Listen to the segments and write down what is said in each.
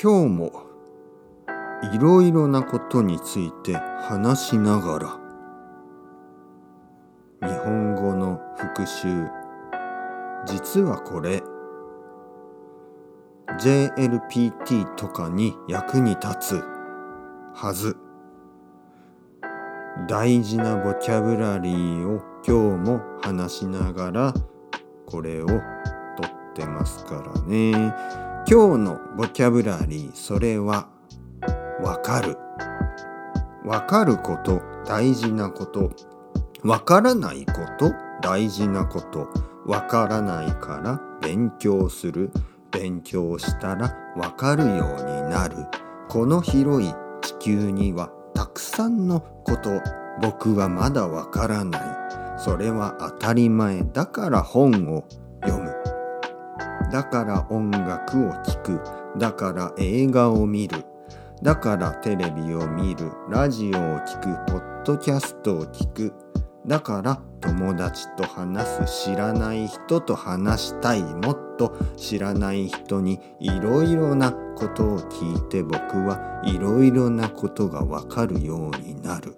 今日もいろいろなことについて話しながら日本語の復習。実はこれ JLPT とかに役に立つはず。大事なボキャブラリーを今日も話しながらこれをとってますからね。今日のボキャブラリーそれはわかる。わかること大事なこと。わからないこと大事なこと。わからないから勉強する。勉強したらわかるようになる。この広い地球にはたくさんのこと僕はまだわからない。それは当たり前。だから本をだから音楽を聴く。だから映画を見る。だからテレビを見る。ラジオを聴く。ポッドキャストを聞く。だから友達と話す知らない人と話したい。もっと知らない人にいろいろなことを聞いて僕はいろいろなことがわかるようになる。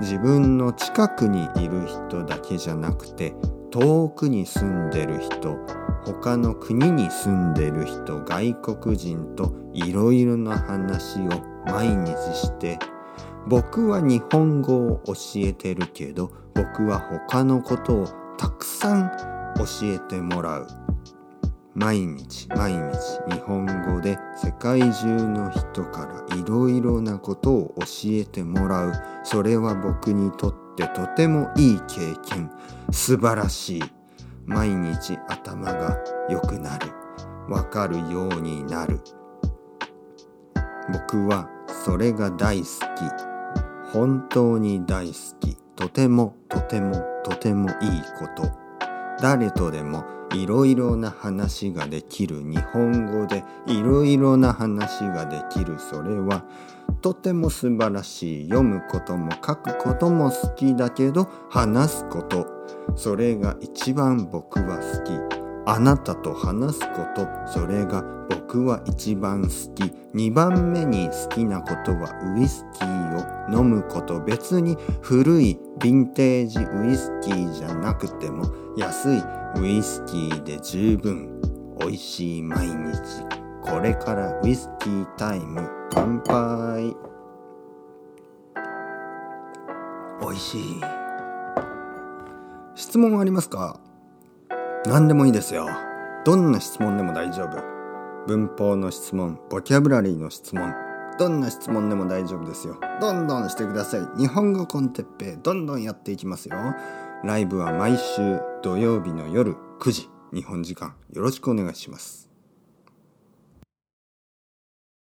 自分の近くにいる人だけじゃなくて遠くに住んでる人他の国に住んでる人外国人といろいろな話を毎日して僕は日本語を教えてるけど僕は他のことをたくさん教えてもらう。毎日毎日日本語で世界中の人からいろいろなことを教えてもらう。それは僕にとってとてもいい経験。素晴らしい。毎日頭が良くなる。わかるようになる。僕はそれが大好き。本当に大好き。とてもとてもとてもいいこと。誰とでもいろいろな話ができる日本語でいろいろな話ができる。それはとても素晴らしい。読むことも書くことも好きだけど話すこと。それが一番僕は好き。あなたと話すことそれが僕は一番好き。2番目に好きなことはウイスキーを飲むこと別に古いヴィンテージウイスキーじゃなくても安いウイスキーで十分美味しい毎日。これからウイスキータイム乾杯。美味しい。質問ありますか？何でもいいですよ。どんな質問でも大丈夫。文法の質問ボキャブラリーの質問どんな質問でも大丈夫ですよ。どんどんしてください。日本語コンテッペイどんどんやっていきますよ。ライブは毎週土曜日の夜9時日本時間。よろしくお願いします。